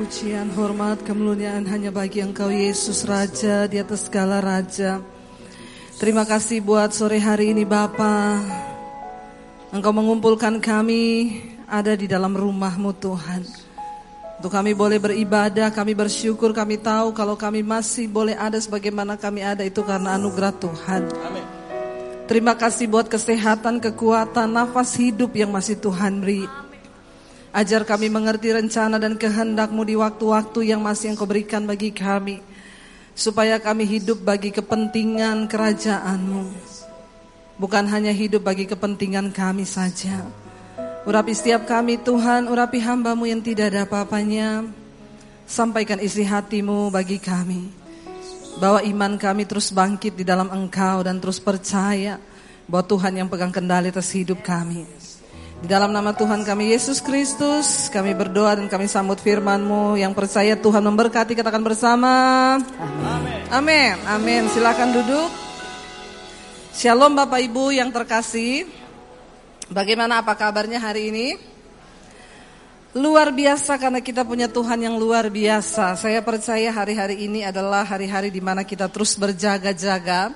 pujian, hormat, kemuliaan hanya bagi Engkau Yesus Raja di atas segala Raja. Terima kasih buat sore hari ini Bapa. Engkau mengumpulkan kami ada di dalam rumahmu Tuhan. Untuk kami boleh beribadah, kami bersyukur, kami tahu kalau kami masih boleh ada sebagaimana kami ada itu karena anugerah Tuhan. Amin. Terima kasih buat kesehatan, kekuatan, nafas hidup yang masih Tuhan beri. Ajar kami mengerti rencana dan kehendakmu di waktu-waktu yang masih engkau berikan bagi kami. Supaya kami hidup bagi kepentingan kerajaanmu. Bukan hanya hidup bagi kepentingan kami saja. Urapi setiap kami Tuhan, urapi hambamu yang tidak ada apa-apanya. Sampaikan isi hatimu bagi kami. Bawa iman kami terus bangkit di dalam engkau dan terus percaya bahwa Tuhan yang pegang kendali atas hidup kami. Di dalam nama Tuhan kami Yesus Kristus, kami berdoa dan kami sambut firman-Mu yang percaya Tuhan memberkati katakan bersama. Amin. Amin. Amin. Silakan duduk. Shalom Bapak Ibu yang terkasih. Bagaimana apa kabarnya hari ini? Luar biasa karena kita punya Tuhan yang luar biasa. Saya percaya hari-hari ini adalah hari-hari di mana kita terus berjaga-jaga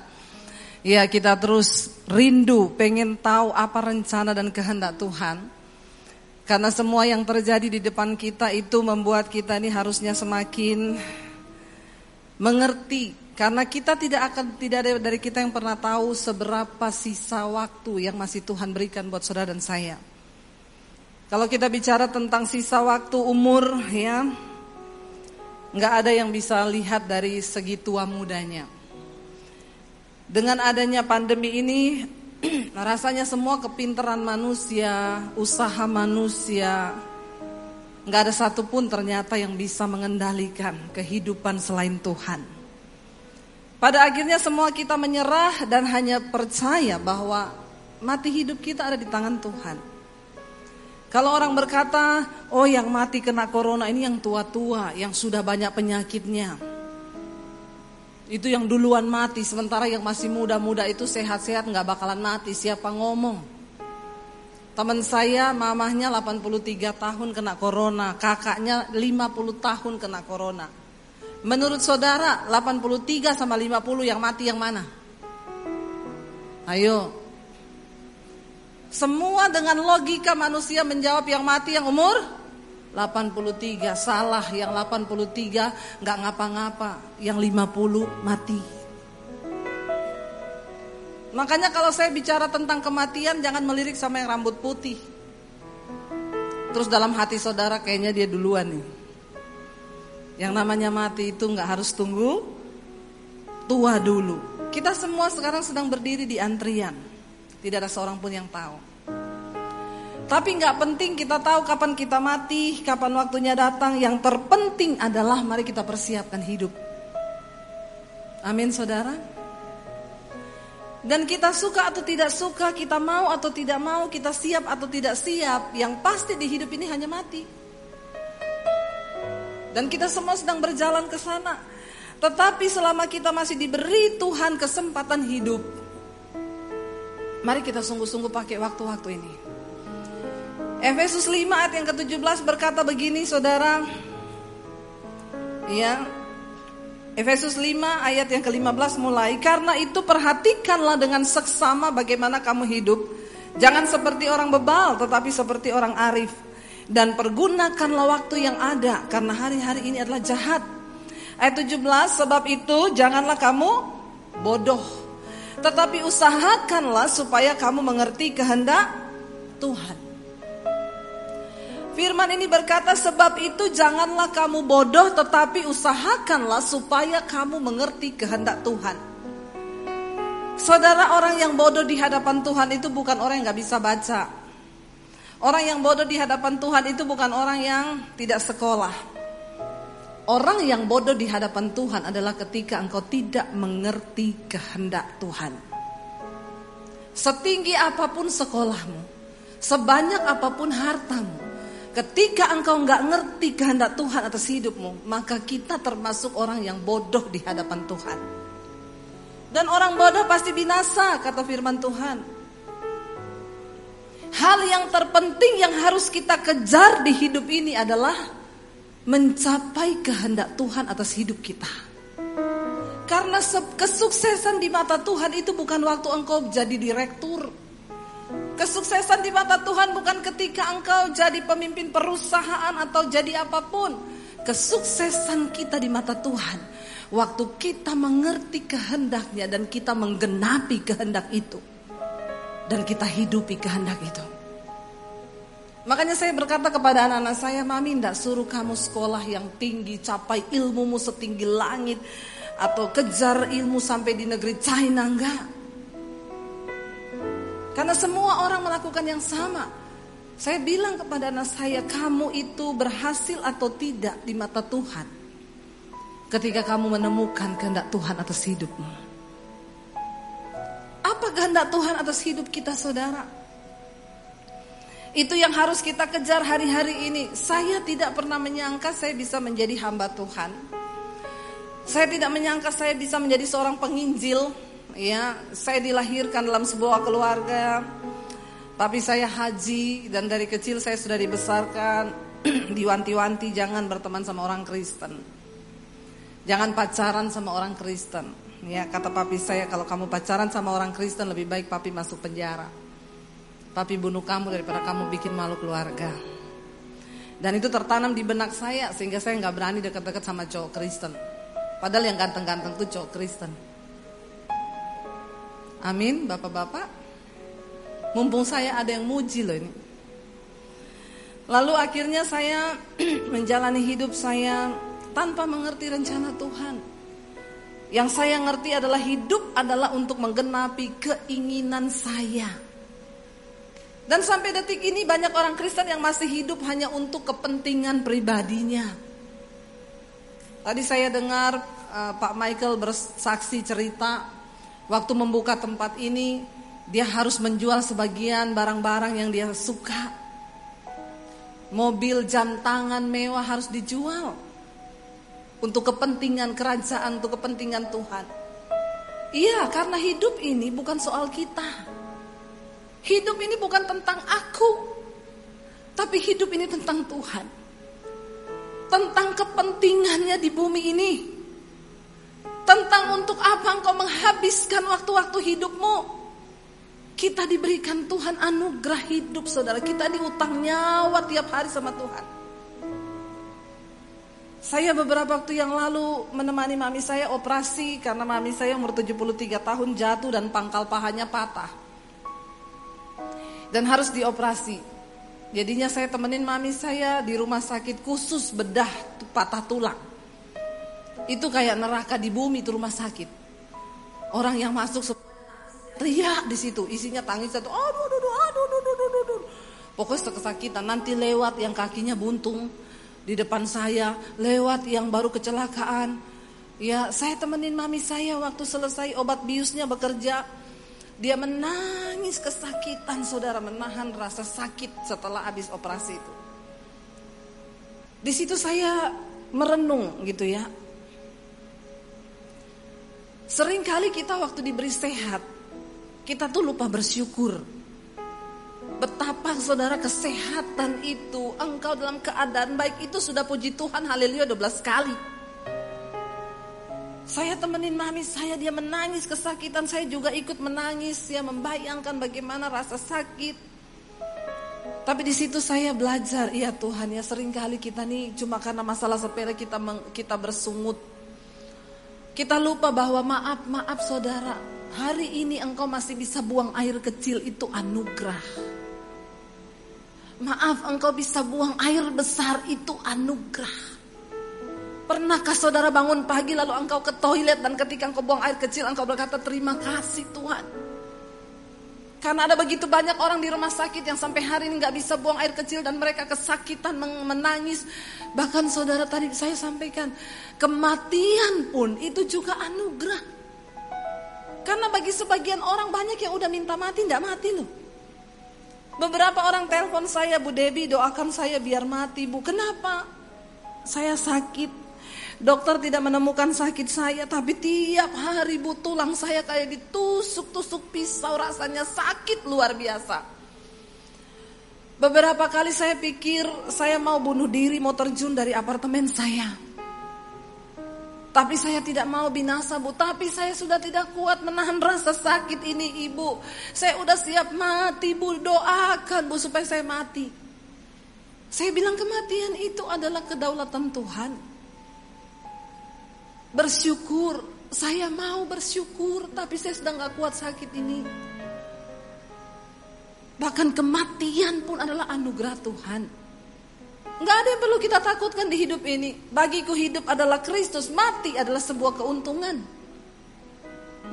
Ya kita terus rindu pengen tahu apa rencana dan kehendak Tuhan. Karena semua yang terjadi di depan kita itu membuat kita ini harusnya semakin mengerti. Karena kita tidak akan tidak ada dari kita yang pernah tahu seberapa sisa waktu yang masih Tuhan berikan buat saudara dan saya. Kalau kita bicara tentang sisa waktu umur ya, nggak ada yang bisa lihat dari segi tua mudanya. Dengan adanya pandemi ini rasanya semua kepintaran manusia, usaha manusia, nggak ada satupun ternyata yang bisa mengendalikan kehidupan selain Tuhan. Pada akhirnya semua kita menyerah dan hanya percaya bahwa mati hidup kita ada di tangan Tuhan. Kalau orang berkata, oh yang mati kena corona ini yang tua-tua, yang sudah banyak penyakitnya. Itu yang duluan mati, sementara yang masih muda-muda itu sehat-sehat nggak bakalan mati. Siapa ngomong? Teman saya mamahnya 83 tahun kena corona, kakaknya 50 tahun kena corona. Menurut saudara 83 sama 50 yang mati yang mana? Ayo. Semua dengan logika manusia menjawab yang mati yang umur 83 salah yang 83 nggak ngapa-ngapa. Yang 50 mati. Makanya kalau saya bicara tentang kematian jangan melirik sama yang rambut putih. Terus dalam hati saudara kayaknya dia duluan nih. Yang namanya mati itu nggak harus tunggu tua dulu. Kita semua sekarang sedang berdiri di antrian. Tidak ada seorang pun yang tahu tapi nggak penting kita tahu kapan kita mati, kapan waktunya datang. Yang terpenting adalah mari kita persiapkan hidup. Amin saudara. Dan kita suka atau tidak suka, kita mau atau tidak mau, kita siap atau tidak siap. Yang pasti di hidup ini hanya mati. Dan kita semua sedang berjalan ke sana. Tetapi selama kita masih diberi Tuhan kesempatan hidup, mari kita sungguh-sungguh pakai waktu-waktu ini. Efesus 5 ayat yang ke-17 berkata begini saudara. Ya. Efesus 5 ayat yang ke-15 mulai. Karena itu perhatikanlah dengan seksama bagaimana kamu hidup. Jangan seperti orang bebal tetapi seperti orang arif. Dan pergunakanlah waktu yang ada karena hari-hari ini adalah jahat. Ayat 17 sebab itu janganlah kamu bodoh. Tetapi usahakanlah supaya kamu mengerti kehendak Tuhan. Firman ini berkata sebab itu janganlah kamu bodoh tetapi usahakanlah supaya kamu mengerti kehendak Tuhan. Saudara orang yang bodoh di hadapan Tuhan itu bukan orang yang gak bisa baca. Orang yang bodoh di hadapan Tuhan itu bukan orang yang tidak sekolah. Orang yang bodoh di hadapan Tuhan adalah ketika engkau tidak mengerti kehendak Tuhan. Setinggi apa pun sekolahmu, sebanyak apa pun hartamu, Ketika engkau nggak ngerti kehendak Tuhan atas hidupmu, maka kita termasuk orang yang bodoh di hadapan Tuhan. Dan orang bodoh pasti binasa, kata firman Tuhan. Hal yang terpenting yang harus kita kejar di hidup ini adalah mencapai kehendak Tuhan atas hidup kita. Karena kesuksesan di mata Tuhan itu bukan waktu engkau jadi direktur. Kesuksesan di mata Tuhan bukan ketika engkau jadi pemimpin perusahaan atau jadi apa pun. Kesuksesan kita di mata Tuhan waktu kita mengerti kehendaknya dan kita menggenapi kehendak itu. Dan kita hidupi kehendak itu. Makanya saya berkata kepada anak-anak saya, Mami tidak suruh kamu sekolah yang tinggi, capai ilmumu setinggi langit, atau kejar ilmu sampai di negeri China, enggak. Karena semua orang melakukan yang sama. Saya bilang kepada anak saya, kamu itu berhasil atau tidak di mata Tuhan. Ketika kamu menemukan kehendak Tuhan atas hidupmu. Apa kehendak Tuhan atas hidup kita saudara? Itu yang harus kita kejar hari-hari ini. Saya tidak pernah menyangka saya bisa menjadi hamba Tuhan. Saya tidak menyangka saya bisa menjadi seorang penginjil. Ya, saya dilahirkan dalam sebuah keluarga. Tapi saya haji dan dari kecil saya sudah dibesarkan diwanti-wanti jangan berteman sama orang Kristen. Jangan pacaran sama orang Kristen. Ya, kata papi saya kalau kamu pacaran sama orang Kristen lebih baik papi masuk penjara. Papi bunuh kamu daripada kamu bikin malu keluarga. Dan itu tertanam di benak saya sehingga saya nggak berani dekat-dekat sama cowok Kristen. Padahal yang ganteng-ganteng tuh cowok Kristen. Amin, bapak-bapak. Mumpung saya ada yang muji loh ini. Lalu akhirnya saya menjalani hidup saya tanpa mengerti rencana Tuhan. Yang saya ngerti adalah hidup adalah untuk menggenapi keinginan saya. Dan sampai detik ini banyak orang Kristen yang masih hidup hanya untuk kepentingan pribadinya. Tadi saya dengar uh, Pak Michael bersaksi cerita waktu membuka tempat ini dia harus menjual sebagian barang-barang yang dia suka. Mobil jam tangan mewah harus dijual untuk kepentingan kerajaan, untuk kepentingan Tuhan. Iya, karena hidup ini bukan soal kita. Hidup ini bukan tentang aku, tapi hidup ini tentang Tuhan. Tentang kepentingannya di bumi ini. Tentang untuk apa engkau menghabiskan waktu-waktu hidupmu. Kita diberikan Tuhan anugerah hidup saudara. Kita diutang nyawa tiap hari sama Tuhan. Saya beberapa waktu yang lalu menemani mami saya operasi karena mami saya umur 73 tahun jatuh dan pangkal pahanya patah dan harus dioperasi. Jadinya saya temenin mami saya di rumah sakit khusus bedah patah tulang. Itu kayak neraka di bumi itu rumah sakit. Orang yang masuk teriak di situ, isinya tangis satu, aduh, aduh, aduh, aduh, aduh, aduh, aduh. Pokoknya kesakitan. Nanti lewat yang kakinya buntung di depan saya, lewat yang baru kecelakaan. Ya, saya temenin mami saya waktu selesai obat biusnya bekerja dia menangis kesakitan saudara menahan rasa sakit setelah habis operasi itu. Di situ saya merenung gitu ya. Seringkali kita waktu diberi sehat, kita tuh lupa bersyukur. Betapa saudara kesehatan itu, engkau dalam keadaan baik itu sudah puji Tuhan, haleluya 12 kali. Saya temenin mami saya, dia menangis kesakitan, saya juga ikut menangis, ya membayangkan bagaimana rasa sakit. Tapi di situ saya belajar, iya Tuhan ya sering kali kita nih cuma karena masalah sepele kita kita bersungut. Kita lupa bahwa maaf, maaf saudara, hari ini engkau masih bisa buang air kecil itu anugerah. Maaf engkau bisa buang air besar itu anugerah. Pernahkah saudara bangun pagi lalu engkau ke toilet dan ketika engkau buang air kecil engkau berkata terima kasih Tuhan. Karena ada begitu banyak orang di rumah sakit yang sampai hari ini nggak bisa buang air kecil dan mereka kesakitan menangis. Bahkan saudara tadi saya sampaikan kematian pun itu juga anugerah. Karena bagi sebagian orang banyak yang udah minta mati nggak mati loh. Beberapa orang telepon saya Bu Debi doakan saya biar mati Bu. Kenapa? Saya sakit Dokter tidak menemukan sakit saya, tapi tiap hari bu tulang saya kayak ditusuk-tusuk pisau, rasanya sakit luar biasa. Beberapa kali saya pikir saya mau bunuh diri, mau terjun dari apartemen saya. Tapi saya tidak mau binasa bu, tapi saya sudah tidak kuat menahan rasa sakit ini ibu. Saya udah siap mati bu, doakan bu supaya saya mati. Saya bilang kematian itu adalah kedaulatan Tuhan. Bersyukur, saya mau bersyukur, tapi saya sedang gak kuat sakit ini. Bahkan kematian pun adalah anugerah Tuhan. Enggak ada yang perlu kita takutkan di hidup ini. Bagiku hidup adalah Kristus, mati adalah sebuah keuntungan.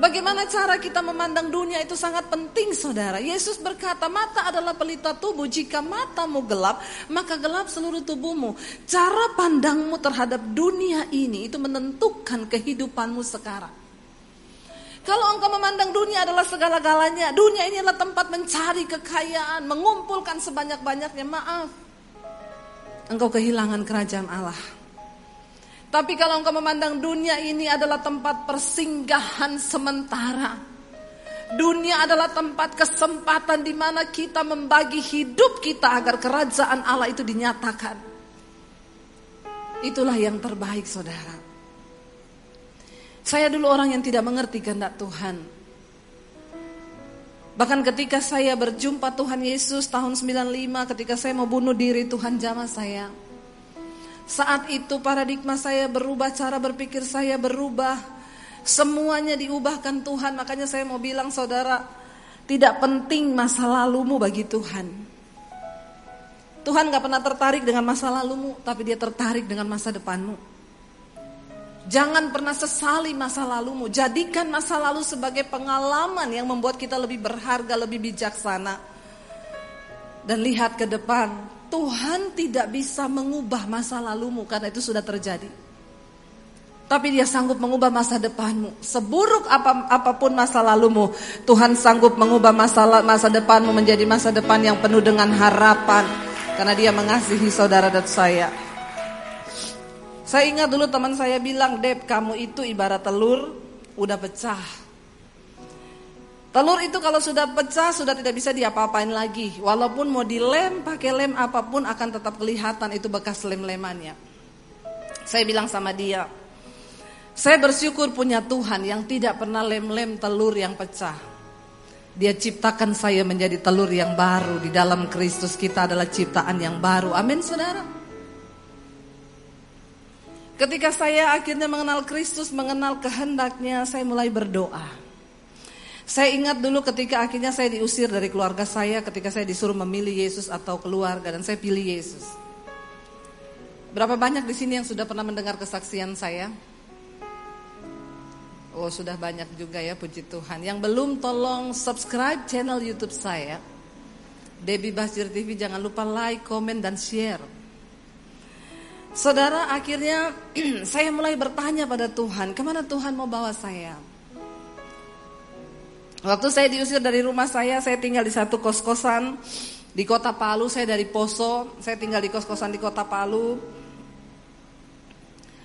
Bagaimana cara kita memandang dunia itu sangat penting saudara. Yesus berkata mata adalah pelita tubuh. Jika matamu gelap maka gelap seluruh tubuhmu. Cara pandangmu terhadap dunia ini itu menentukan kehidupanmu sekarang. Kalau engkau memandang dunia adalah segala-galanya, dunia ini adalah tempat mencari kekayaan, mengumpulkan sebanyak-banyaknya, maaf. Engkau kehilangan kerajaan Allah. Tapi kalau engkau memandang dunia ini adalah tempat persinggahan sementara. Dunia adalah tempat kesempatan di mana kita membagi hidup kita agar kerajaan Allah itu dinyatakan. Itulah yang terbaik saudara. Saya dulu orang yang tidak mengerti kehendak Tuhan. Bahkan ketika saya berjumpa Tuhan Yesus tahun 95 ketika saya mau bunuh diri Tuhan jamah saya. Saat itu paradigma saya berubah, cara berpikir saya berubah. Semuanya diubahkan Tuhan, makanya saya mau bilang saudara, tidak penting masa lalumu bagi Tuhan. Tuhan gak pernah tertarik dengan masa lalumu, tapi dia tertarik dengan masa depanmu. Jangan pernah sesali masa lalumu. Jadikan masa lalu sebagai pengalaman yang membuat kita lebih berharga, lebih bijaksana. Dan lihat ke depan, Tuhan tidak bisa mengubah masa lalumu karena itu sudah terjadi. Tapi dia sanggup mengubah masa depanmu. Seburuk apa, apa pun masa lalumu, Tuhan sanggup mengubah masa, masa depanmu menjadi masa depan yang penuh dengan harapan. Karena dia mengasihi saudara dan saya. Saya ingat dulu teman saya bilang, Deb kamu itu ibarat telur udah pecah. Telur itu kalau sudah pecah sudah tidak bisa diapa-apain lagi. Walaupun mau dilem pakai lem apa pun akan tetap kelihatan itu bekas lem-lemannya. Saya bilang sama dia, saya bersyukur punya Tuhan yang tidak pernah lem-lem telur yang pecah. Dia ciptakan saya menjadi telur yang baru di dalam Kristus kita adalah ciptaan yang baru. Amin saudara. Ketika saya akhirnya mengenal Kristus, mengenal kehendaknya, saya mulai berdoa. Saya ingat dulu ketika akhirnya saya diusir dari keluarga saya, ketika saya disuruh memilih Yesus atau keluarga, dan saya pilih Yesus. Berapa banyak di sini yang sudah pernah mendengar kesaksian saya? Oh sudah banyak juga ya puji Tuhan Yang belum tolong subscribe channel youtube saya Debbie Basir TV jangan lupa like, komen, dan share Saudara akhirnya saya mulai bertanya pada Tuhan, ke mana Tuhan mau bawa saya? Waktu saya diusir dari rumah saya, saya tinggal di satu kos-kosan di kota Palu, saya dari Poso, saya tinggal di kos-kosan di kota Palu.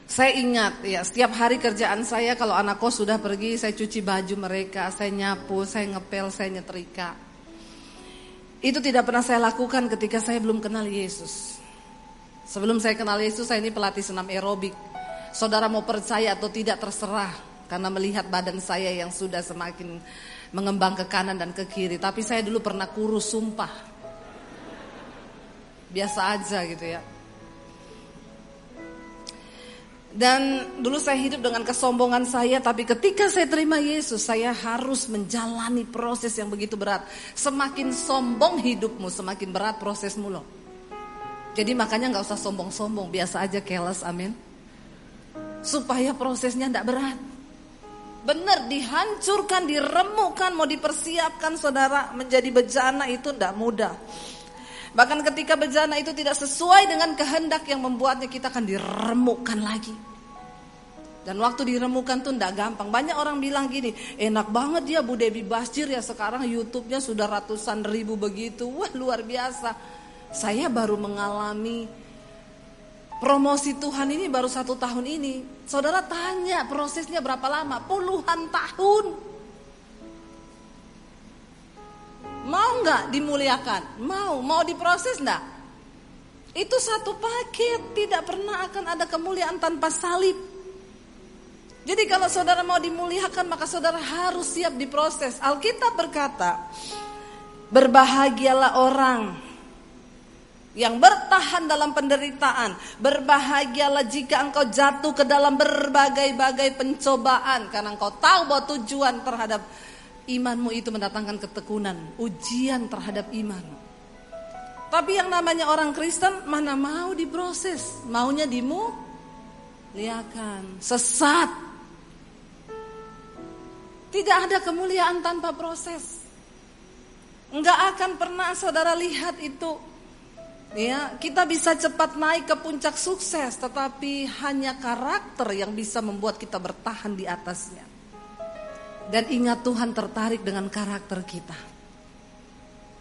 Saya ingat ya, setiap hari kerjaan saya kalau anak kos sudah pergi, saya cuci baju mereka, saya nyapu, saya ngepel, saya nyetrika. Itu tidak pernah saya lakukan ketika saya belum kenal Yesus. Sebelum saya kenal Yesus, saya ini pelatih senam aerobik. Saudara mau percaya atau tidak terserah karena melihat badan saya yang sudah semakin mengembang ke kanan dan ke kiri. Tapi saya dulu pernah kurus sumpah. Biasa aja gitu ya. Dan dulu saya hidup dengan kesombongan saya, tapi ketika saya terima Yesus, saya harus menjalani proses yang begitu berat. Semakin sombong hidupmu, semakin berat prosesmu loh. Jadi makanya nggak usah sombong-sombong, biasa aja keles, amin. Supaya prosesnya tidak berat. Benar, dihancurkan, diremukkan, mau dipersiapkan saudara menjadi bejana itu tidak mudah. Bahkan ketika bejana itu tidak sesuai dengan kehendak yang membuatnya kita akan diremukkan lagi. Dan waktu diremukkan tuh tidak gampang. Banyak orang bilang gini, enak banget ya Bu Debi Basjir ya sekarang YouTube-nya sudah ratusan ribu begitu. Wah luar biasa. Saya baru mengalami promosi Tuhan ini baru satu tahun ini. Saudara tanya prosesnya berapa lama? Puluhan tahun. Mau nggak dimuliakan? Mau. Mau diproses enggak? Itu satu paket. Tidak pernah akan ada kemuliaan tanpa salib. Jadi kalau saudara mau dimuliakan maka saudara harus siap diproses. Alkitab berkata, berbahagialah orang yang bertahan dalam penderitaan. Berbahagialah jika engkau jatuh ke dalam berbagai-bagai pencobaan karena engkau tahu bahwa tujuan terhadap imanmu itu mendatangkan ketekunan, ujian terhadap iman. Tapi yang namanya orang Kristen mana mau diproses, maunya dimuliakan, sesat. Tidak ada kemuliaan tanpa proses. Enggak akan pernah saudara lihat itu Ya, kita bisa cepat naik ke puncak sukses, tetapi hanya karakter yang bisa membuat kita bertahan di atasnya. Dan ingat Tuhan tertarik dengan karakter kita.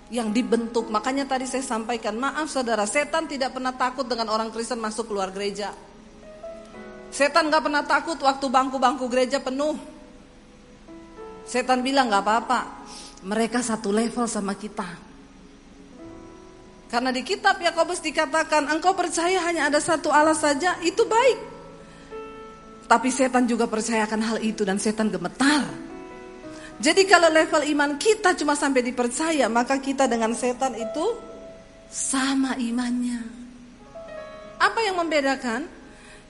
Yang dibentuk, makanya tadi saya sampaikan, maaf saudara, setan tidak pernah takut dengan orang Kristen masuk keluar gereja. Setan gak pernah takut waktu bangku-bangku gereja penuh. Setan bilang gak apa-apa, mereka satu level sama kita. Karena di kitab Yakobus dikatakan engkau percaya hanya ada satu Allah saja, itu baik. Tapi setan juga percayakan hal itu dan setan gemetar. Jadi kalau level iman kita cuma sampai dipercaya, maka kita dengan setan itu sama imannya. Apa yang membedakan?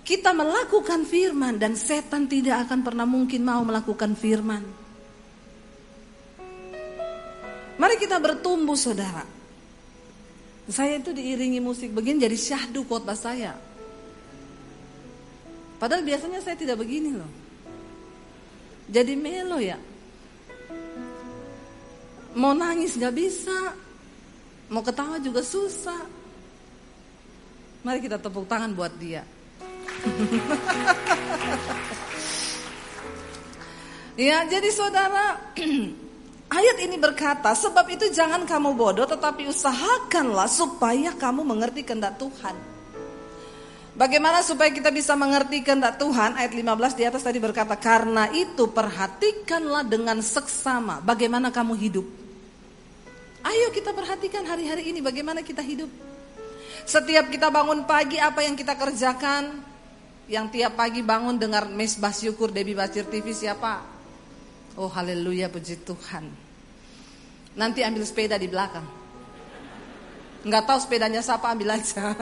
Kita melakukan firman dan setan tidak akan pernah mungkin mau melakukan firman. Mari kita bertumbuh saudara. Saya itu diiringi musik begini jadi syahdu khotbah saya. Padahal biasanya saya tidak begini loh. Jadi melo ya. Mau nangis gak bisa. Mau ketawa juga susah. Mari kita tepuk tangan buat dia. ya, jadi saudara Ayat ini berkata, sebab itu jangan kamu bodoh tetapi usahakanlah supaya kamu mengerti kehendak Tuhan. Bagaimana supaya kita bisa mengerti kehendak Tuhan? Ayat 15 di atas tadi berkata, karena itu perhatikanlah dengan seksama bagaimana kamu hidup. Ayo kita perhatikan hari-hari ini bagaimana kita hidup. Setiap kita bangun pagi apa yang kita kerjakan? Yang tiap pagi bangun dengar mesbah syukur Debbie Bacir TV siapa? Oh haleluya puji Tuhan. Nanti ambil sepeda di belakang. Nggak tahu sepedanya siapa ambil aja.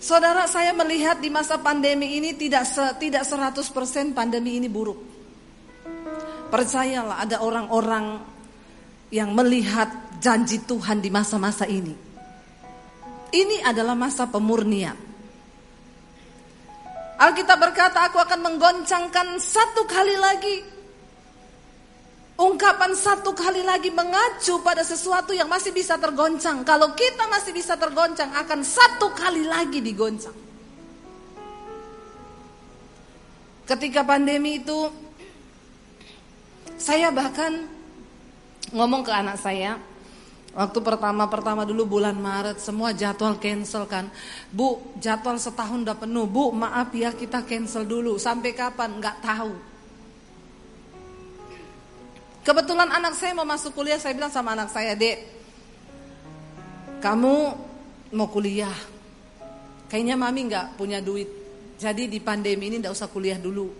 Saudara saya melihat di masa pandemi ini tidak tidak 100% pandemi ini buruk. Percayalah ada orang-orang yang melihat janji Tuhan di masa-masa ini. Ini adalah masa pemurnian. Alkitab berkata aku akan menggoncangkan satu kali lagi. Ungkapan satu kali lagi mengacu pada sesuatu yang masih bisa tergoncang. Kalau kita masih bisa tergoncang akan satu kali lagi digoncang. Ketika pandemi itu saya bahkan ngomong ke anak saya, Waktu pertama-pertama dulu bulan Maret semua jadwal cancel kan. Bu, jadwal setahun udah penuh. Bu, maaf ya kita cancel dulu. Sampai kapan? Nggak tahu. Kebetulan anak saya mau masuk kuliah, saya bilang sama anak saya, "Dek, kamu mau kuliah. Kayaknya mami nggak punya duit. Jadi di pandemi ini nggak usah kuliah dulu.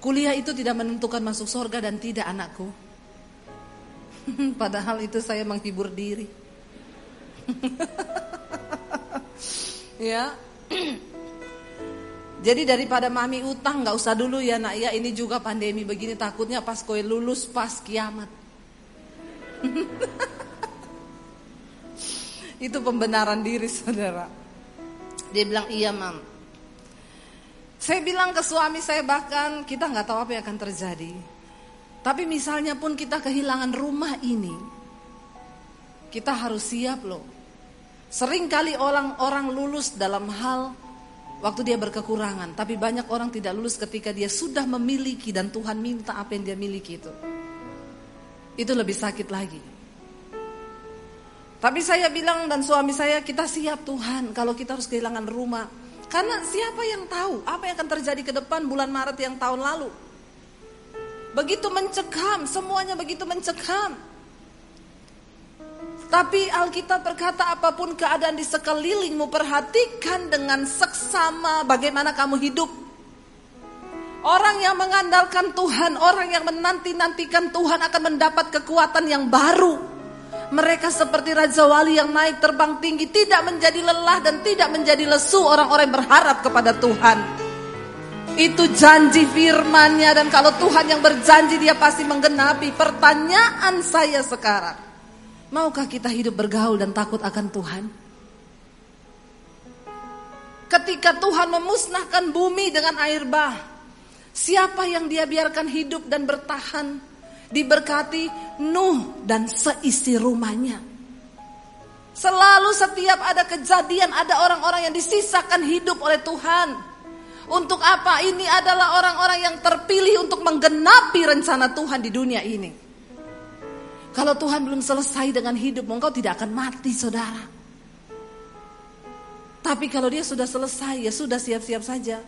Kuliah itu tidak menentukan masuk surga dan tidak anakku." Padahal itu saya menghibur diri. ya. Jadi daripada mami utang nggak usah dulu ya nak ya ini juga pandemi begini takutnya pas kowe lulus pas kiamat. Itu pembenaran diri saudara. Dia bilang iya mam. Saya bilang ke suami saya bahkan kita nggak tahu apa yang akan terjadi. Tapi misalnya pun kita kehilangan rumah ini, kita harus siap loh. Sering kali orang-orang lulus dalam hal waktu dia berkekurangan, tapi banyak orang tidak lulus ketika dia sudah memiliki dan Tuhan minta apa yang dia miliki itu. Itu lebih sakit lagi. Tapi saya bilang dan suami saya kita siap Tuhan kalau kita harus kehilangan rumah. Karena siapa yang tahu apa yang akan terjadi ke depan bulan Maret yang tahun lalu. Begitu mencekam, semuanya begitu mencekam. Tapi Alkitab berkata apa pun keadaan di sekelilingmu perhatikan dengan seksama bagaimana kamu hidup. Orang yang mengandalkan Tuhan, orang yang menanti-nantikan Tuhan akan mendapat kekuatan yang baru. Mereka seperti Raja Wali yang naik terbang tinggi, tidak menjadi lelah dan tidak menjadi lesu orang-orang yang berharap kepada Tuhan. Itu janji firmannya dan kalau Tuhan yang berjanji dia pasti menggenapi. Pertanyaan saya sekarang, maukah kita hidup bergaul dan takut akan Tuhan? Ketika Tuhan memusnahkan bumi dengan air bah, siapa yang dia biarkan hidup dan bertahan? Diberkati Nuh dan seisi rumahnya. Selalu setiap ada kejadian ada orang-orang yang disisakan hidup oleh Tuhan. Untuk apa? Ini adalah orang-orang yang terpilih untuk menggenapi rencana Tuhan di dunia ini. Kalau Tuhan belum selesai dengan hidup, engkau tidak akan mati, saudara. Tapi kalau dia sudah selesai, ya sudah siap-siap saja.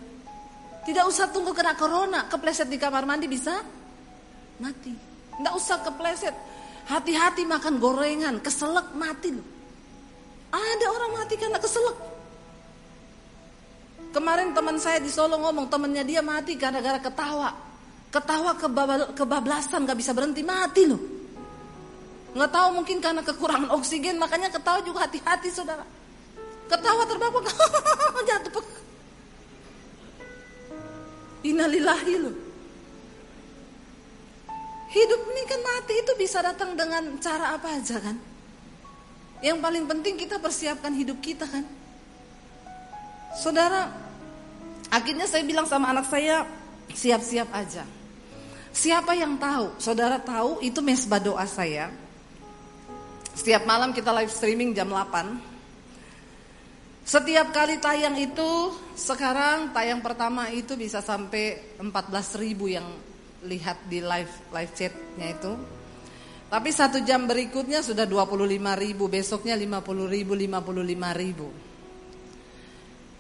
Tidak usah tunggu kena corona, kepleset di kamar mandi bisa mati. Tidak usah kepleset. Hati-hati makan gorengan, keselak mati. Ada orang mati karena keselak. Kemarin teman saya di Solo ngomong temannya dia mati gara-gara ketawa. Ketawa kebablasan gak bisa berhenti mati loh. Nggak tahu mungkin karena kekurangan oksigen makanya ketawa juga hati-hati saudara. Ketawa terbang jatuh. Innalillahi loh. Hidup ini kan mati itu bisa datang dengan cara apa aja kan. Yang paling penting kita persiapkan hidup kita kan. Saudara, Akhirnya saya bilang sama anak saya, siap-siap aja. Siapa yang tahu? Saudara tahu itu mesbah doa saya. Setiap malam kita live streaming jam 8. Setiap kali tayang itu, sekarang tayang pertama itu bisa sampai 14 ribu yang lihat di live live chatnya itu. Tapi satu jam berikutnya sudah 25 ribu, besoknya 50 ribu, 55 ribu.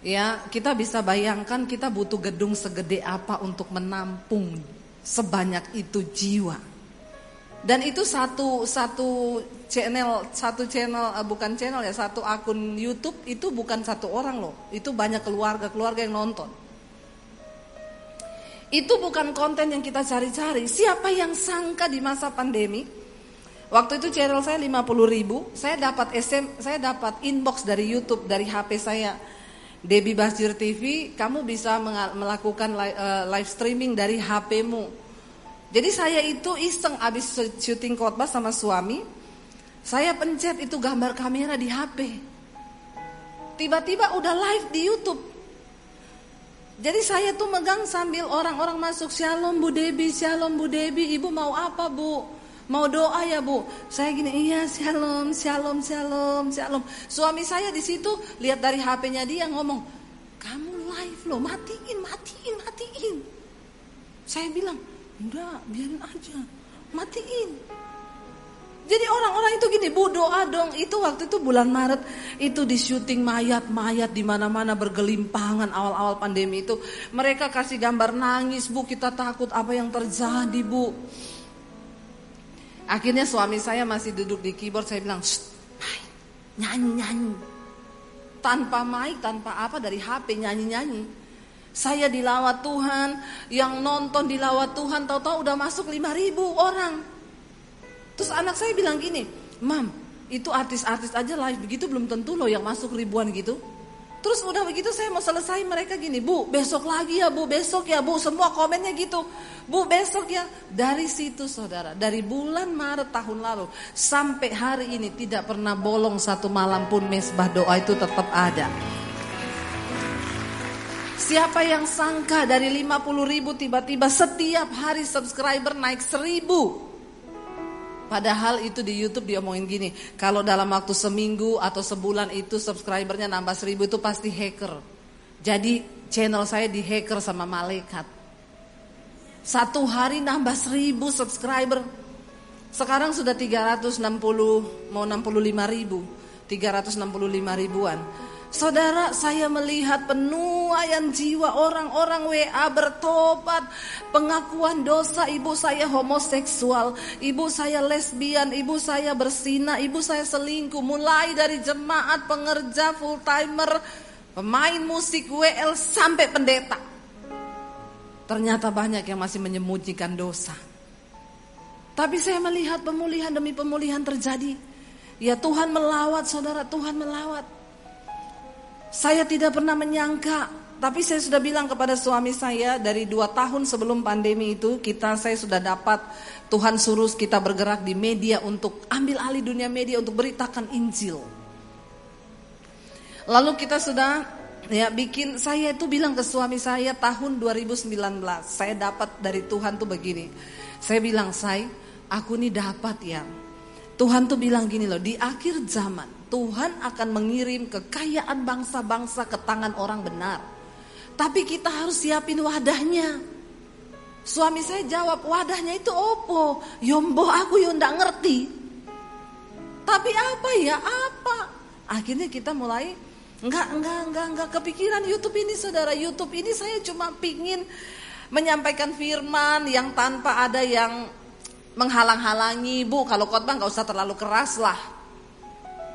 Ya, kita bisa bayangkan kita butuh gedung segede apa untuk menampung sebanyak itu jiwa. Dan itu satu satu channel satu channel uh, bukan channel ya satu akun YouTube itu bukan satu orang loh, itu banyak keluarga keluarga yang nonton. Itu bukan konten yang kita cari-cari. Siapa yang sangka di masa pandemi? Waktu itu channel saya 50 ribu, saya dapat SM, saya dapat inbox dari YouTube dari HP saya Debbie Basir TV, kamu bisa melakukan eh, live streaming dari HP-mu. Jadi saya itu iseng abis syuting khotbah sama suami, saya pencet itu gambar kamera di HP. Tiba-tiba udah live di YouTube. Jadi saya tuh megang sambil orang-orang masuk Shalom Bu Debi, Shalom Bu Debi, Ibu mau apa Bu? Mau doa ya bu? Saya gini, iya shalom, shalom, shalom, shalom. Suami saya di situ lihat dari HP-nya dia ngomong, kamu live loh, matiin, matiin, matiin. Saya bilang, enggak, biarin aja, matiin. Jadi orang-orang itu gini, bu doa dong. Itu waktu itu bulan Maret itu di syuting mayat-mayat di mana-mana bergelimpangan awal-awal pandemi itu. Mereka kasih gambar nangis, bu kita takut apa yang terjadi bu. Akhirnya suami saya masih duduk di keyboard, saya bilang, nyanyi-nyanyi. Tanpa mic, tanpa apa dari HP nyanyi-nyanyi. Saya dilawat Tuhan, yang nonton dilawat Tuhan, tahu-tahu udah masuk 5 ribu orang. Terus anak saya bilang gini, Mam, itu artis-artis aja live begitu belum tentu loh yang masuk ribuan gitu. Terus udah begitu saya mau selesai mereka gini, Bu besok lagi ya Bu, besok ya Bu, semua komennya gitu. Bu besok ya. Dari situ saudara, dari bulan Maret tahun lalu sampai hari ini tidak pernah bolong satu malam pun mesbah doa itu tetap ada. Siapa yang sangka dari 50 ribu tiba-tiba setiap hari subscriber naik seribu Padahal itu di YouTube diomongin gini, kalau dalam waktu seminggu atau sebulan itu subscribernya nambah seribu itu pasti hacker. Jadi channel saya di hacker sama malaikat. Satu hari nambah seribu subscriber. Sekarang sudah 360, mau 65 ribu. 365 ribuan. Saudara, saya melihat penuaian jiwa orang-orang WA bertobat, pengakuan dosa ibu saya homoseksual, ibu saya lesbian, ibu saya bersina, ibu saya selingkuh, mulai dari jemaat, pengerja, full timer, pemain musik WL sampai pendeta. Ternyata banyak yang masih menyembunyikan dosa. Tapi saya melihat pemulihan demi pemulihan terjadi. Ya Tuhan melawat saudara, Tuhan melawat. Saya tidak pernah menyangka, tapi saya sudah bilang kepada suami saya dari dua tahun sebelum pandemi itu kita saya sudah dapat Tuhan suruh kita bergerak di media untuk ambil alih dunia media untuk beritakan Injil. Lalu kita sudah ya bikin saya itu bilang ke suami saya tahun 2019 saya dapat dari Tuhan tuh begini. Saya bilang saya aku ini dapat ya. Tuhan tuh bilang gini loh di akhir zaman Tuhan akan mengirim kekayaan bangsa-bangsa ke tangan orang benar. Tapi kita harus siapin wadahnya. Suami saya jawab, wadahnya itu opo? Yombo aku yang ndak ngerti. Tapi apa ya, apa? Akhirnya kita mulai enggak, enggak, enggak, enggak kepikiran YouTube ini saudara. YouTube ini saya cuma pingin menyampaikan firman yang tanpa ada yang menghalang-halangi. Bu, kalau khotbah nggak usah terlalu keras lah.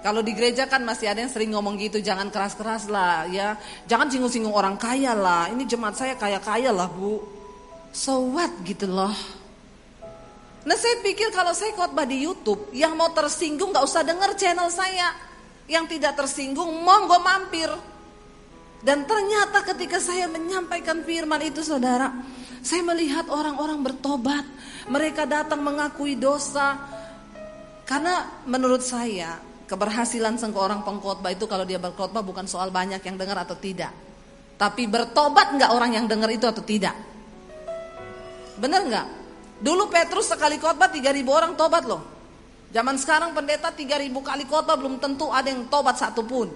Kalau di gereja kan masih ada yang sering ngomong gitu, jangan keras-keras lah ya. Jangan singgung-singgung orang kaya lah. Ini jemaat saya kaya-kaya lah bu. So what gitu loh. Nah saya pikir kalau saya khotbah di Youtube, yang mau tersinggung gak usah denger channel saya. Yang tidak tersinggung, monggo mampir. Dan ternyata ketika saya menyampaikan firman itu saudara, saya melihat orang-orang bertobat. Mereka datang mengakui dosa. Karena menurut saya Keberhasilan seorang pengkhotbah itu kalau dia berkhotbah bukan soal banyak yang dengar atau tidak. Tapi bertobat nggak orang yang dengar itu atau tidak? Benar nggak? Dulu Petrus sekali khotbah 3000 orang tobat loh. Zaman sekarang pendeta 3000 kali khotbah belum tentu ada yang tobat satupun.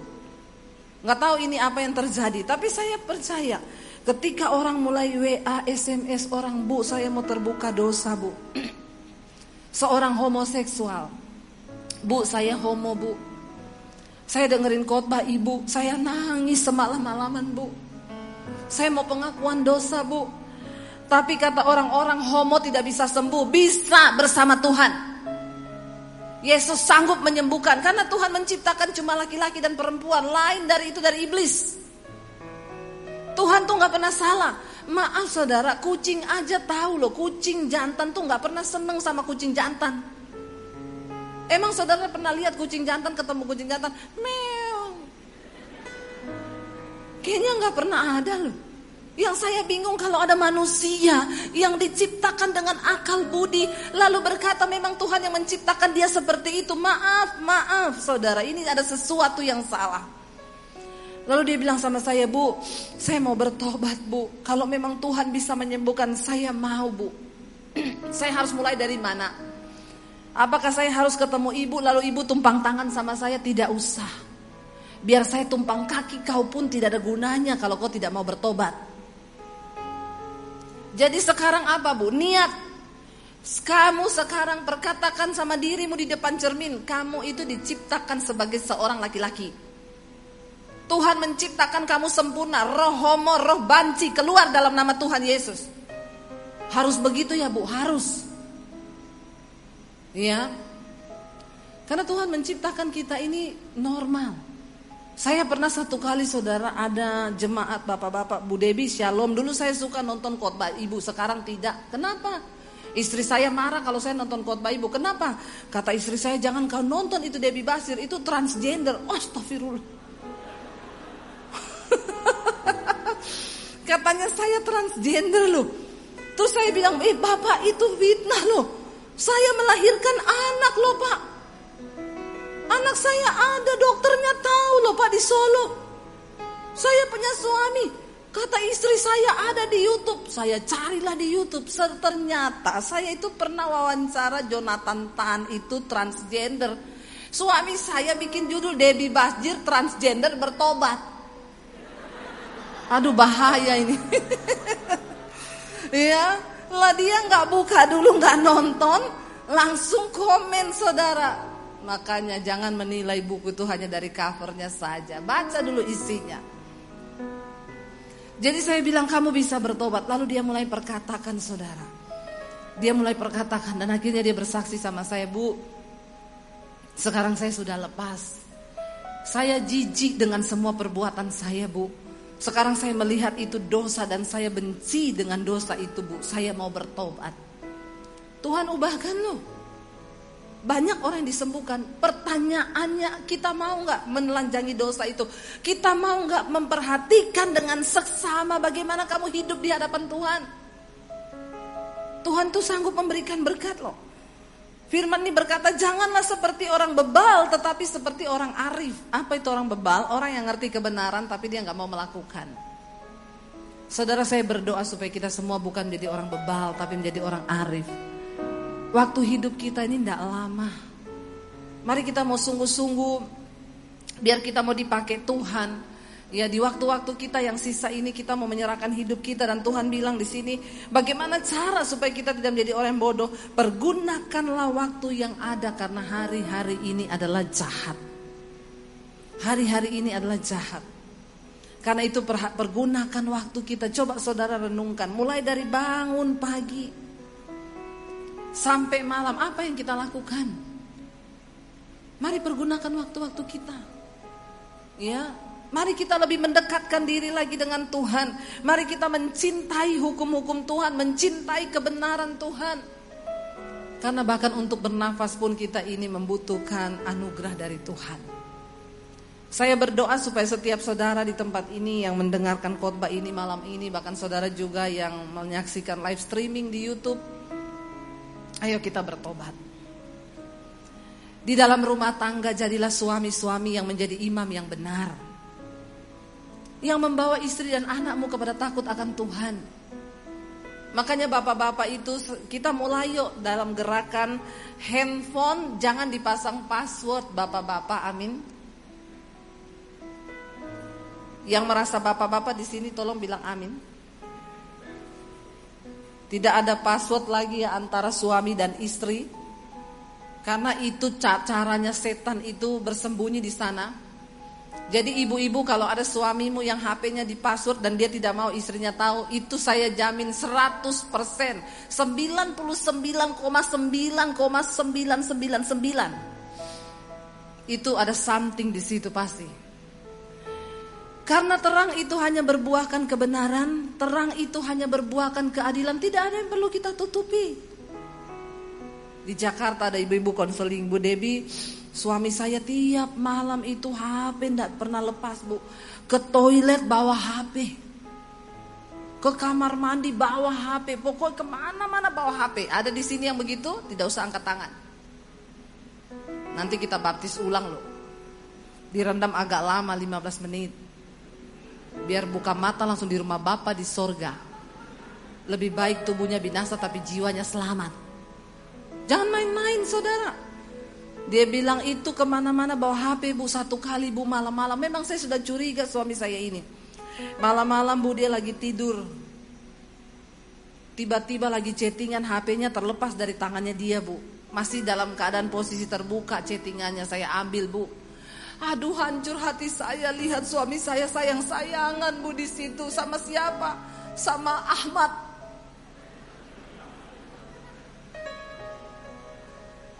Nggak tahu ini apa yang terjadi. Tapi saya percaya ketika orang mulai WA, SMS orang bu saya mau terbuka dosa bu. Seorang homoseksual Bu, saya homo, Bu. Saya dengerin khotbah ibu, saya nangis semalam-malaman, Bu. Saya mau pengakuan dosa, Bu. Tapi kata orang-orang homo tidak bisa sembuh, bisa bersama Tuhan. Yesus sanggup menyembuhkan karena Tuhan menciptakan cuma laki-laki dan perempuan, lain dari itu dari iblis. Tuhan tuh nggak pernah salah. Maaf saudara, kucing aja tahu loh, kucing jantan tuh nggak pernah seneng sama kucing jantan. Emang saudara pernah lihat kucing jantan ketemu kucing jantan? Meow. Kayaknya nggak pernah ada loh. Yang saya bingung kalau ada manusia yang diciptakan dengan akal budi lalu berkata memang Tuhan yang menciptakan dia seperti itu. Maaf, maaf saudara, ini ada sesuatu yang salah. Lalu dia bilang sama saya, "Bu, saya mau bertobat, Bu. Kalau memang Tuhan bisa menyembuhkan, saya mau, Bu." saya harus mulai dari mana? Apakah saya harus ketemu ibu lalu ibu tumpang tangan sama saya? Tidak usah. Biar saya tumpang kaki kau pun tidak ada gunanya kalau kau tidak mau bertobat. Jadi sekarang apa bu? Niat. Kamu sekarang perkatakan sama dirimu di depan cermin. Kamu itu diciptakan sebagai seorang laki-laki. Tuhan menciptakan kamu sempurna. Roh homo, roh banci keluar dalam nama Tuhan Yesus. Harus begitu ya bu, harus. Ya. Karena Tuhan menciptakan kita ini normal. Saya pernah satu kali saudara ada jemaat bapak-bapak Bu Debi Shalom. Dulu saya suka nonton khotbah ibu, sekarang tidak. Kenapa? Istri saya marah kalau saya nonton khotbah ibu. Kenapa? Kata istri saya jangan kau nonton itu Debi Basir, itu transgender. Astagfirullah. Katanya saya transgender loh. Terus saya bilang, eh bapak itu fitnah loh. Saya melahirkan anak loh pak. Anak saya ada dokternya tahu loh pak di Solo. Saya punya suami. Kata istri saya ada di YouTube. Saya carilah di YouTube. Ternyata saya itu pernah wawancara Jonathan Tan itu transgender. Suami saya bikin judul Debbie Basjir transgender bertobat. Aduh bahaya ini. ya, lah dia nggak buka dulu nggak nonton langsung komen saudara Makanya jangan menilai buku itu hanya dari covernya saja. Baca dulu isinya. Jadi saya bilang kamu bisa bertobat. Lalu dia mulai perkatakan saudara. Dia mulai perkatakan dan akhirnya dia bersaksi sama saya, Bu. Sekarang saya sudah lepas. Saya jijik dengan semua perbuatan saya, Bu. Sekarang saya melihat itu dosa dan saya benci dengan dosa itu, Bu. Saya mau bertobat. Tuhan ubahkan loh. Banyak orang yang disembuhkan. Pertanyaannya kita mau nggak menelanjangi dosa itu? Kita mau nggak memperhatikan dengan seksama bagaimana kamu hidup di hadapan Tuhan? Tuhan tuh sanggup memberikan berkat loh. Firman ini berkata janganlah seperti orang bebal tetapi seperti orang arif. Apa itu orang bebal? Orang yang ngerti kebenaran tapi dia nggak mau melakukan. Saudara saya berdoa supaya kita semua bukan menjadi orang bebal tapi menjadi orang arif. Waktu hidup kita ini tidak lama. Mari kita mau sungguh-sungguh biar kita mau dipakai Tuhan. Ya di waktu-waktu kita yang sisa ini kita mau menyerahkan hidup kita dan Tuhan bilang di sini bagaimana cara supaya kita tidak menjadi orang bodoh. Pergunakanlah waktu yang ada karena hari-hari ini adalah jahat. Hari-hari ini adalah jahat. Karena itu pergunakan waktu kita. Coba saudara renungkan mulai dari bangun pagi sampai malam apa yang kita lakukan? Mari pergunakan waktu-waktu kita. Ya, mari kita lebih mendekatkan diri lagi dengan Tuhan. Mari kita mencintai hukum-hukum Tuhan, mencintai kebenaran Tuhan. Karena bahkan untuk bernafas pun kita ini membutuhkan anugerah dari Tuhan. Saya berdoa supaya setiap saudara di tempat ini yang mendengarkan khotbah ini malam ini, bahkan saudara juga yang menyaksikan live streaming di YouTube, Ayo kita bertobat. Di dalam rumah tangga jadilah suami-suami yang menjadi imam yang benar. Yang membawa istri dan anakmu kepada takut akan Tuhan. Makanya bapak-bapak itu kita mulai yuk dalam gerakan handphone jangan dipasang password bapak-bapak amin. Yang merasa bapak-bapak di sini tolong bilang amin. Tidak ada password lagi ya antara suami dan istri. Karena itu caranya setan itu bersembunyi di sana. Jadi ibu-ibu kalau ada suamimu yang HP-nya di password dan dia tidak mau istrinya tahu, itu saya jamin 100%. 99,9,999. Itu ada something di situ pasti. Karena terang itu hanya berbuahkan kebenaran, terang itu hanya berbuahkan keadilan, tidak ada yang perlu kita tutupi. Di Jakarta ada ibu-ibu konseling, Bu Debi, suami saya tiap malam itu HP tidak pernah lepas Bu. Ke toilet bawa HP. Ke kamar mandi bawa HP, pokoknya ke mana-mana bawa HP. Ada di sini yang begitu, tidak usah angkat tangan. Nanti kita baptis ulang loh. Direndam agak lama 15 menit. Biar buka mata langsung di rumah Bapak di sorga. Lebih baik tubuhnya binasa tapi jiwanya selamat. Jangan main-main saudara. Dia bilang itu ke mana-mana bawa HP bu satu kali bu malam-malam. Memang saya sudah curiga suami saya ini. Malam-malam bu dia lagi tidur. Tiba-tiba lagi chattingan HP-nya terlepas dari tangannya dia bu. Masih dalam keadaan posisi terbuka chattingannya saya ambil bu. Aduh hancur hati saya lihat suami saya sayang-sayangan bu di situ sama siapa? Sama Ahmad.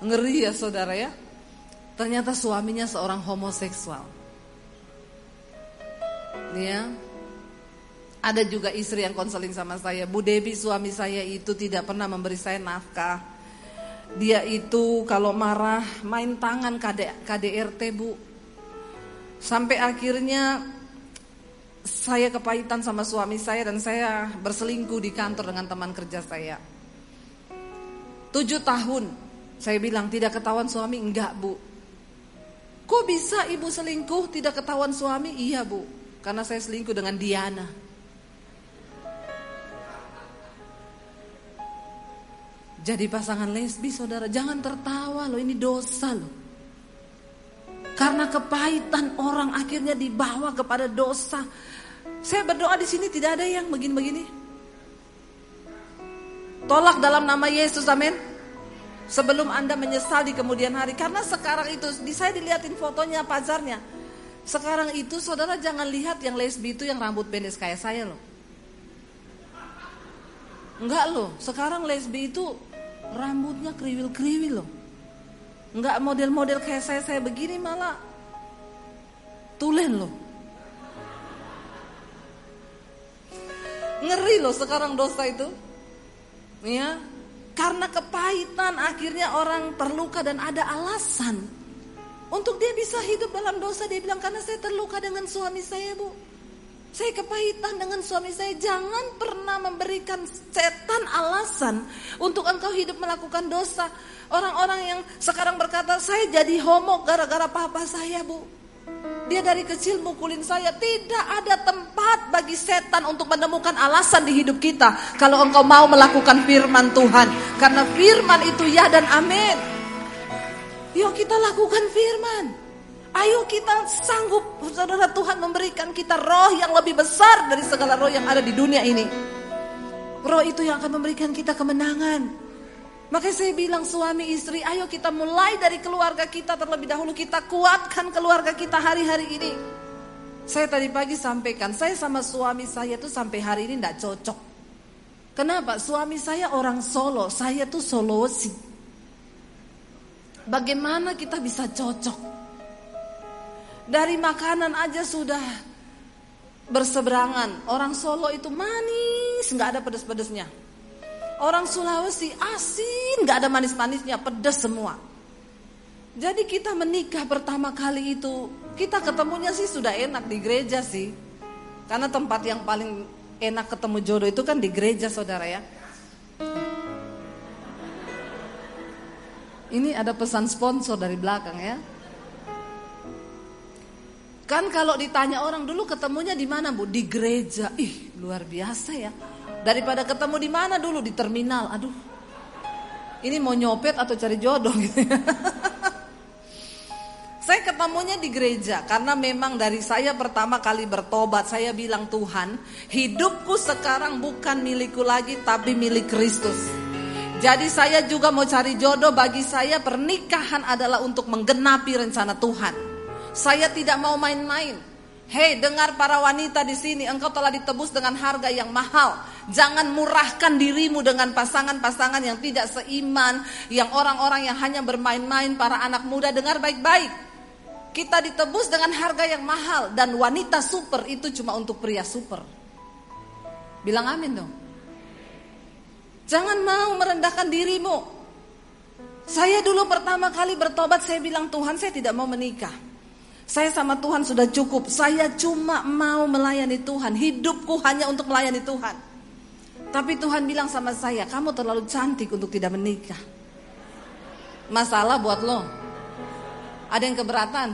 Ngeri ya saudara ya. Ternyata suaminya seorang homoseksual. Ya. Ada juga istri yang konseling sama saya. Bu Debi suami saya itu tidak pernah memberi saya nafkah. Dia itu kalau marah main tangan KD, KDRT bu. Sampai akhirnya saya kepahitan sama suami saya dan saya berselingkuh di kantor dengan teman kerja saya. Tujuh tahun saya bilang tidak ketahuan suami enggak bu. Kok bisa ibu selingkuh tidak ketahuan suami? Iya bu, karena saya selingkuh dengan Diana. Jadi pasangan lesbi saudara jangan tertawa loh ini dosa loh. Karena kepahitan orang akhirnya dibawa kepada dosa. Saya berdoa di sini tidak ada yang begini-begini. Tolak dalam nama Yesus, amin. Sebelum Anda menyesal di kemudian hari. Karena sekarang itu, di saya dilihatin fotonya pacarnya. Sekarang itu saudara jangan lihat yang lesbi itu yang rambut pendek kayak saya loh. Enggak loh, sekarang lesbi itu rambutnya kriwil-kriwil loh. Enggak model-model kayak saya, saya begini malah tulen loh. Ngeri loh sekarang dosa itu. Ya, karena kepahitan akhirnya orang terluka dan ada alasan untuk dia bisa hidup dalam dosa. Dia bilang karena saya terluka dengan suami saya, Bu. Saya kepahitan dengan suami saya. Jangan pernah memberikan setan alasan untuk engkau hidup melakukan dosa. Orang-orang yang sekarang berkata, saya jadi homo gara-gara papa saya, Bu. Dia dari kecil mukulin saya. Tidak ada tempat bagi setan untuk menemukan alasan di hidup kita. Kalau engkau mau melakukan firman Tuhan. Karena firman itu ya dan amin. Yuk kita lakukan firman. Ayo kita sanggup, saudara Tuhan memberikan kita roh yang lebih besar dari segala roh yang ada di dunia ini. Roh itu yang akan memberikan kita kemenangan. Makanya saya bilang suami istri, ayo kita mulai dari keluarga kita terlebih dahulu. Kita kuatkan keluarga kita hari-hari ini. Saya tadi pagi sampaikan, saya sama suami saya tuh sampai hari ini tidak cocok. Kenapa? Suami saya orang Solo, saya tuh Solosi. Bagaimana kita bisa cocok? Dari makanan aja sudah berseberangan. Orang Solo itu manis, nggak ada pedes-pedesnya. Orang Sulawesi asin, nggak ada manis-manisnya, pedes semua. Jadi kita menikah pertama kali itu, kita ketemunya sih sudah enak di gereja sih. Karena tempat yang paling enak ketemu jodoh itu kan di gereja saudara ya. Ini ada pesan sponsor dari belakang ya. Kan kalau ditanya orang dulu ketemunya di mana bu? Di gereja. Ih luar biasa ya. Daripada ketemu di mana dulu di terminal. Aduh. Ini mau nyopet atau cari jodoh gitu ya. Saya ketemunya di gereja karena memang dari saya pertama kali bertobat saya bilang Tuhan hidupku sekarang bukan milikku lagi tapi milik Kristus. Jadi saya juga mau cari jodoh bagi saya pernikahan adalah untuk menggenapi rencana Tuhan. Saya tidak mau main-main. Hei, dengar para wanita di sini, engkau telah ditebus dengan harga yang mahal. Jangan murahkan dirimu dengan pasangan-pasangan yang tidak seiman, yang orang-orang yang hanya bermain-main, para anak muda dengar baik-baik. Kita ditebus dengan harga yang mahal dan wanita super itu cuma untuk pria super. Bilang amin dong. Jangan mau merendahkan dirimu. Saya dulu pertama kali bertobat saya bilang Tuhan saya tidak mau menikah. Saya sama Tuhan sudah cukup. Saya cuma mau melayani Tuhan. Hidupku hanya untuk melayani Tuhan. Tapi Tuhan bilang sama saya, kamu terlalu cantik untuk tidak menikah. Masalah buat lo. Ada yang keberatan?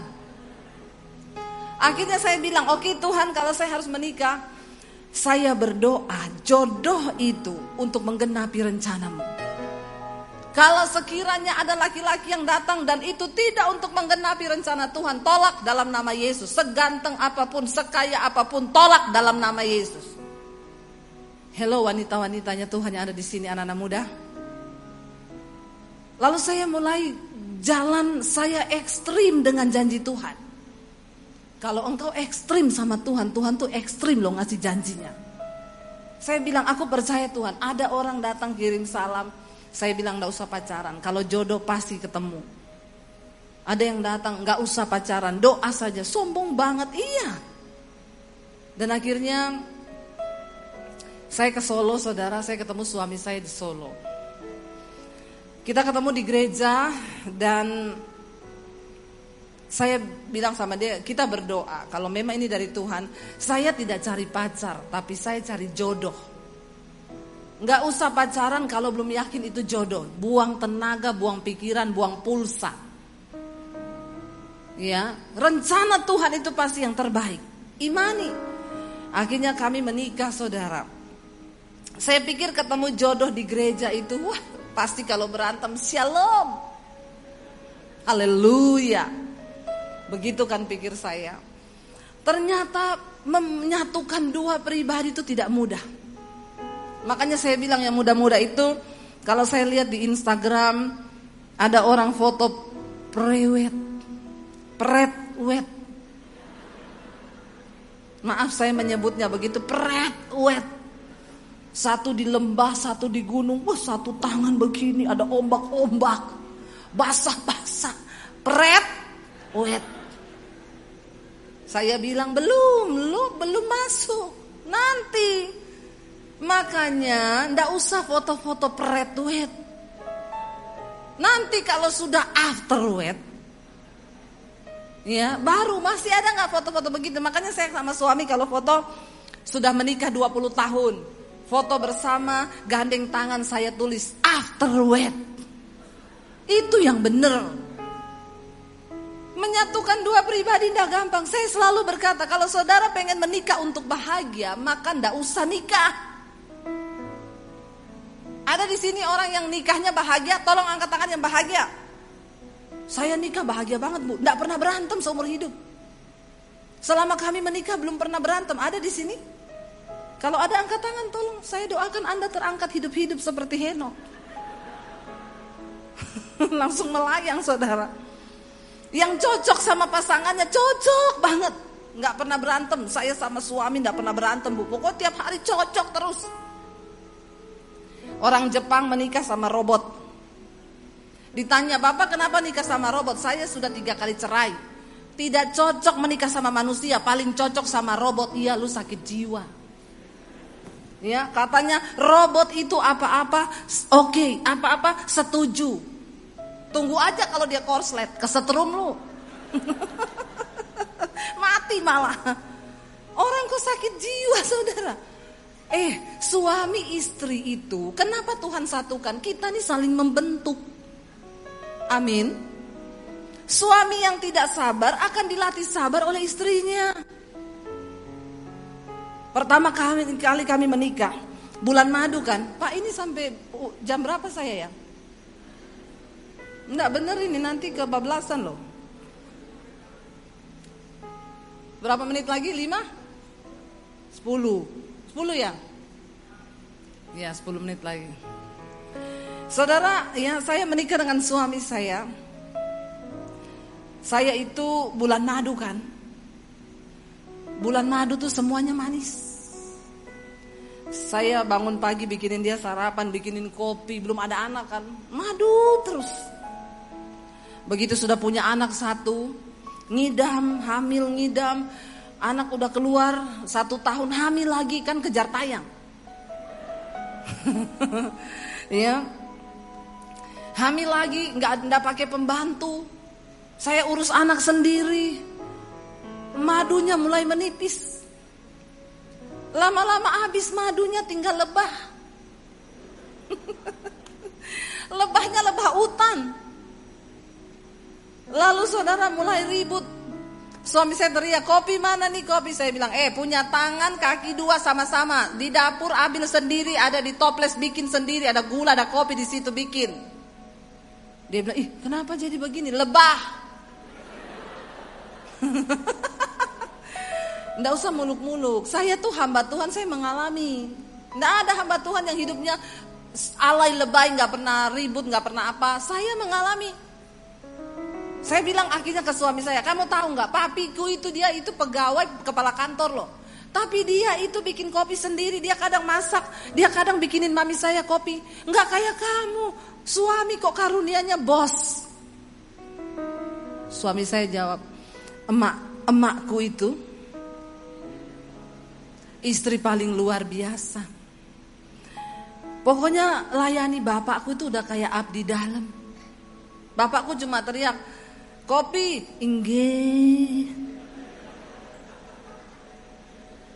Akhirnya saya bilang, oke okay, Tuhan kalau saya harus menikah, saya berdoa jodoh itu untuk menggenapi rencanamu. Kalau sekiranya ada laki-laki yang datang dan itu tidak untuk menggenapi rencana Tuhan, tolak dalam nama Yesus. Seganteng apa pun, sekaya apa pun, tolak dalam nama Yesus. Hello wanita-wanitanya Tuhan yang ada di sini anak-anak muda. Lalu saya mulai jalan saya ekstrim dengan janji Tuhan. Kalau engkau ekstrim sama Tuhan, Tuhan tuh ekstrim loh ngasih janjinya. Saya bilang aku percaya Tuhan, ada orang datang kirim salam, saya bilang gak usah pacaran, kalau jodoh pasti ketemu. Ada yang datang gak usah pacaran, doa saja, sombong banget, iya. Dan akhirnya saya ke Solo, saudara, saya ketemu suami saya di Solo. Kita ketemu di gereja dan saya bilang sama dia, kita berdoa. Kalau memang ini dari Tuhan, saya tidak cari pacar, tapi saya cari jodoh. Nggak usah pacaran kalau belum yakin itu jodoh. Buang tenaga, buang pikiran, buang pulsa. Ya, rencana Tuhan itu pasti yang terbaik. Imani. Akhirnya kami menikah, saudara. Saya pikir ketemu jodoh di gereja itu, wah, pasti kalau berantem shalom. Haleluya. Begitu kan pikir saya. Ternyata menyatukan dua pribadi itu tidak mudah. Makanya saya bilang yang muda-muda itu kalau saya lihat di Instagram Ada orang foto prewet, pret wet. Maaf saya menyebutnya begitu, pret wet. Satu di lembah, satu di gunung, wah satu tangan begini, ada ombak-ombak, basah-basah, pret wet. Saya bilang belum, lu belum masuk, nanti. Makanya ndak usah foto-foto pret wet. Nanti kalau sudah after wet, ya baru masih ada nggak foto-foto begitu. Makanya saya sama suami kalau foto sudah menikah 20 tahun, foto bersama gandeng tangan saya tulis after wet. Itu yang benar. Menyatukan dua pribadi tidak gampang. Saya selalu berkata, kalau saudara pengen menikah untuk bahagia, maka tidak usah nikah. Ada di sini orang yang nikahnya bahagia, tolong angkat tangan yang bahagia. Saya nikah bahagia banget bu, tidak pernah berantem seumur hidup. Selama kami menikah belum pernah berantem. Ada di sini? Kalau ada angkat tangan, tolong saya doakan anda terangkat hidup-hidup seperti Heno. Langsung melayang saudara. Yang cocok sama pasangannya cocok banget. Nggak pernah berantem. Saya sama suami nggak pernah berantem bu. Pokoknya tiap hari cocok terus. Orang Jepang menikah sama robot. Ditanya bapak kenapa nikah sama robot? Saya sudah tiga kali cerai. Tidak cocok menikah sama manusia. Paling cocok sama robot. Iya lu sakit jiwa. Ya katanya robot itu apa-apa oke okay, apa-apa setuju Tunggu aja kalau dia korslet, kesetrum lu. Mati malah. Orang kok sakit jiwa saudara. Eh suami istri itu kenapa Tuhan satukan? Kita nih saling membentuk. Amin. Suami yang tidak sabar akan dilatih sabar oleh istrinya. Pertama kali, kali kami menikah, bulan madu kan. Pak ini sampai jam berapa saya ya? Enggak bener ini nanti ke bablasan loh. Berapa menit lagi? 5? 10. 10 ya? Ya 10 menit lagi. Saudara, ya saya menikah dengan suami saya. Saya itu bulan madu kan. Bulan madu tuh semuanya manis. Saya bangun pagi bikinin dia sarapan, bikinin kopi, belum ada anak kan. Madu terus. Begitu sudah punya anak satu, ngidam, hamil ngidam, anak udah keluar satu tahun hamil lagi kan kejar tayang. ya, hamil lagi nggak nggak pakai pembantu. Saya urus anak sendiri. Madunya mulai menipis. Lama-lama habis madunya tinggal lebah. Lebahnya lebah hutan. Lalu saudara mulai ribut. Suami saya teriak, kopi mana nih kopi? Saya bilang, eh punya tangan kaki dua sama-sama. Di dapur ambil sendiri, ada di toples bikin sendiri, ada gula, ada kopi di situ bikin. Dia bilang, ih kenapa jadi begini? Lebah. Nggak usah muluk-muluk. Saya tuh hamba Tuhan, saya mengalami. Nggak ada hamba Tuhan yang hidupnya alay lebay, nggak pernah ribut, nggak pernah apa. Saya mengalami. Saya bilang akhirnya ke suami saya, kamu tahu nggak, papiku itu dia itu pegawai kepala kantor loh. Tapi dia itu bikin kopi sendiri, dia kadang masak, dia kadang bikinin mami saya kopi. Nggak kayak kamu, suami kok karunianya bos. Suami saya jawab, emak, emakku itu istri paling luar biasa. Pokoknya layani bapakku itu udah kayak abdi dalam. Bapakku cuma teriak, Kopi, inggih.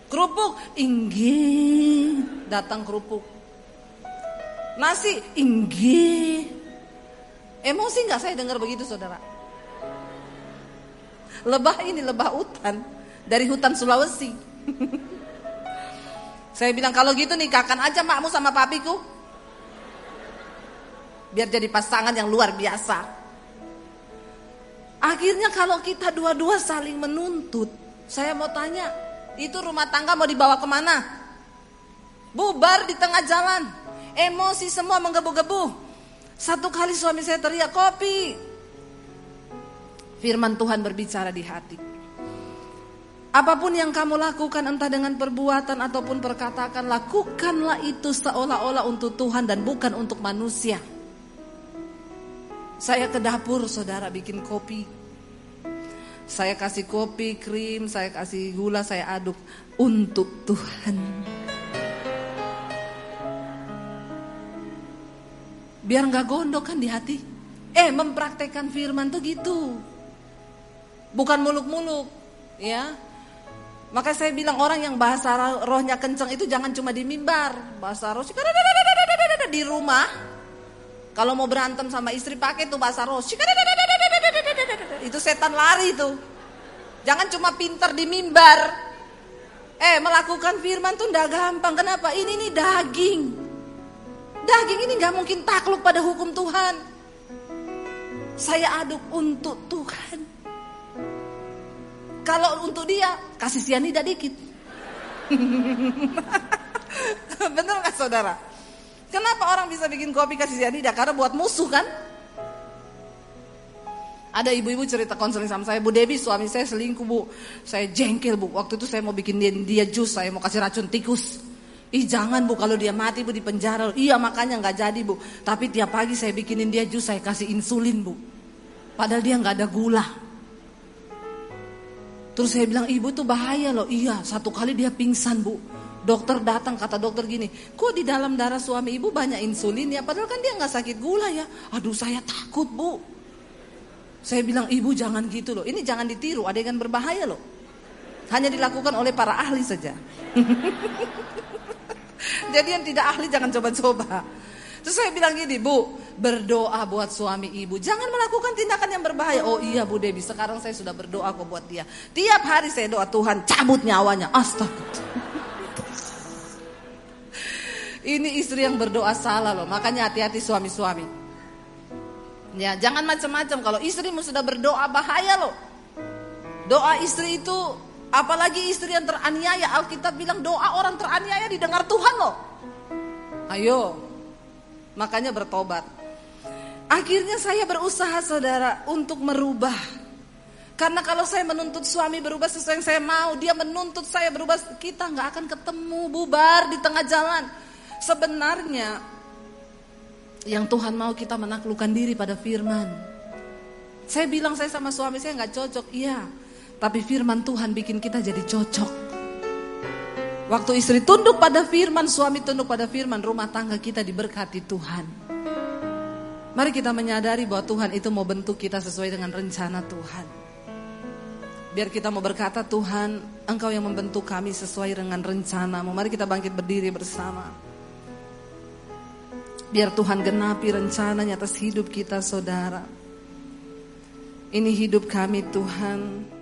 Kerupuk, inggih. Datang kerupuk. Nasi, inggih. Emosi nggak saya dengar begitu saudara? Lebah ini lebah hutan dari hutan Sulawesi. saya bilang kalau gitu nikahkan aja makmu sama papiku. Biar jadi pasangan yang luar biasa. Akhirnya kalau kita dua-dua saling menuntut, saya mau tanya, itu rumah tangga mau dibawa ke mana? Bubar di tengah jalan, emosi semua menggebu-gebu. Satu kali suami saya teriak kopi. Firman Tuhan berbicara di hati. Apa pun yang kamu lakukan entah dengan perbuatan ataupun perkataan lakukanlah itu seolah-olah untuk Tuhan dan bukan untuk manusia. Saya ke dapur saudara bikin kopi. Saya kasih kopi, krim, saya kasih gula, saya aduk untuk Tuhan. Biar nggak gondok kan di hati. Eh mempraktekkan firman tuh gitu. Bukan muluk-muluk, ya. Maka saya bilang orang yang bahasa rohnya kenceng itu jangan cuma di mimbar, bahasa roh di rumah. Kalau mau berantem sama istri pakai tuh bahasa roh. Itu setan lari tuh. Jangan cuma pinter di mimbar. Eh melakukan firman tuh ndak gampang. Kenapa? Ini nih daging. Daging ini nggak mungkin takluk pada hukum Tuhan. Saya aduk untuk Tuhan. Kalau untuk dia kasih sianida dikit. Bener gak saudara? Kenapa orang bisa bikin kopi kasih sianida? Karena buat musuh kan? Ada ibu-ibu cerita konseling sama saya, Bu Debi suami saya selingkuh bu, saya jengkel bu. Waktu itu saya mau bikin dia, dia jus, saya mau kasih racun tikus. Ih jangan bu, kalau dia mati bu di penjara. Iya makanya nggak jadi bu. Tapi tiap pagi saya bikinin dia jus, saya kasih insulin bu. Padahal dia nggak ada gula. Terus saya bilang ibu tuh bahaya loh. Iya satu kali dia pingsan bu. Dokter datang kata dokter gini, kok di dalam darah suami ibu banyak insulin ya? Padahal kan dia nggak sakit gula ya. Aduh saya takut bu. Saya bilang ibu jangan gitu loh. Ini jangan ditiru, ada yang berbahaya loh. Hanya dilakukan oleh para ahli saja. Jadi yang tidak ahli jangan coba-coba. Terus saya bilang gini, Bu, berdoa buat suami ibu. Jangan melakukan tindakan yang berbahaya. Oh iya Bu Debi, sekarang saya sudah berdoa kok buat dia. Tiap hari saya doa Tuhan, cabut nyawanya. Astaga. Ini istri yang berdoa salah loh. Makanya hati-hati suami-suami. Ya, jangan macam-macam. Kalau istrimu sudah berdoa bahaya loh. Doa istri itu apalagi istri yang teraniaya. Alkitab bilang doa orang teraniaya didengar Tuhan loh. Ayo, makanya bertobat. Akhirnya saya berusaha saudara untuk merubah. Karena kalau saya menuntut suami berubah sesuai yang saya mau, dia menuntut saya berubah, kita nggak akan ketemu bubar di tengah jalan. Sebenarnya yang Tuhan mau kita menaklukkan diri pada firman. Saya bilang saya sama suami saya nggak cocok, iya. Tapi firman Tuhan bikin kita jadi cocok. Waktu istri tunduk pada firman, suami tunduk pada firman, rumah tangga kita diberkati Tuhan. Mari kita menyadari bahwa Tuhan itu mau bentuk kita sesuai dengan rencana Tuhan. Biar kita mau berkata Tuhan, Engkau yang membentuk kami sesuai dengan rencanamu. Mari kita bangkit berdiri bersama. Biar Tuhan genapi rencananya atas hidup kita saudara. Ini hidup kami Tuhan.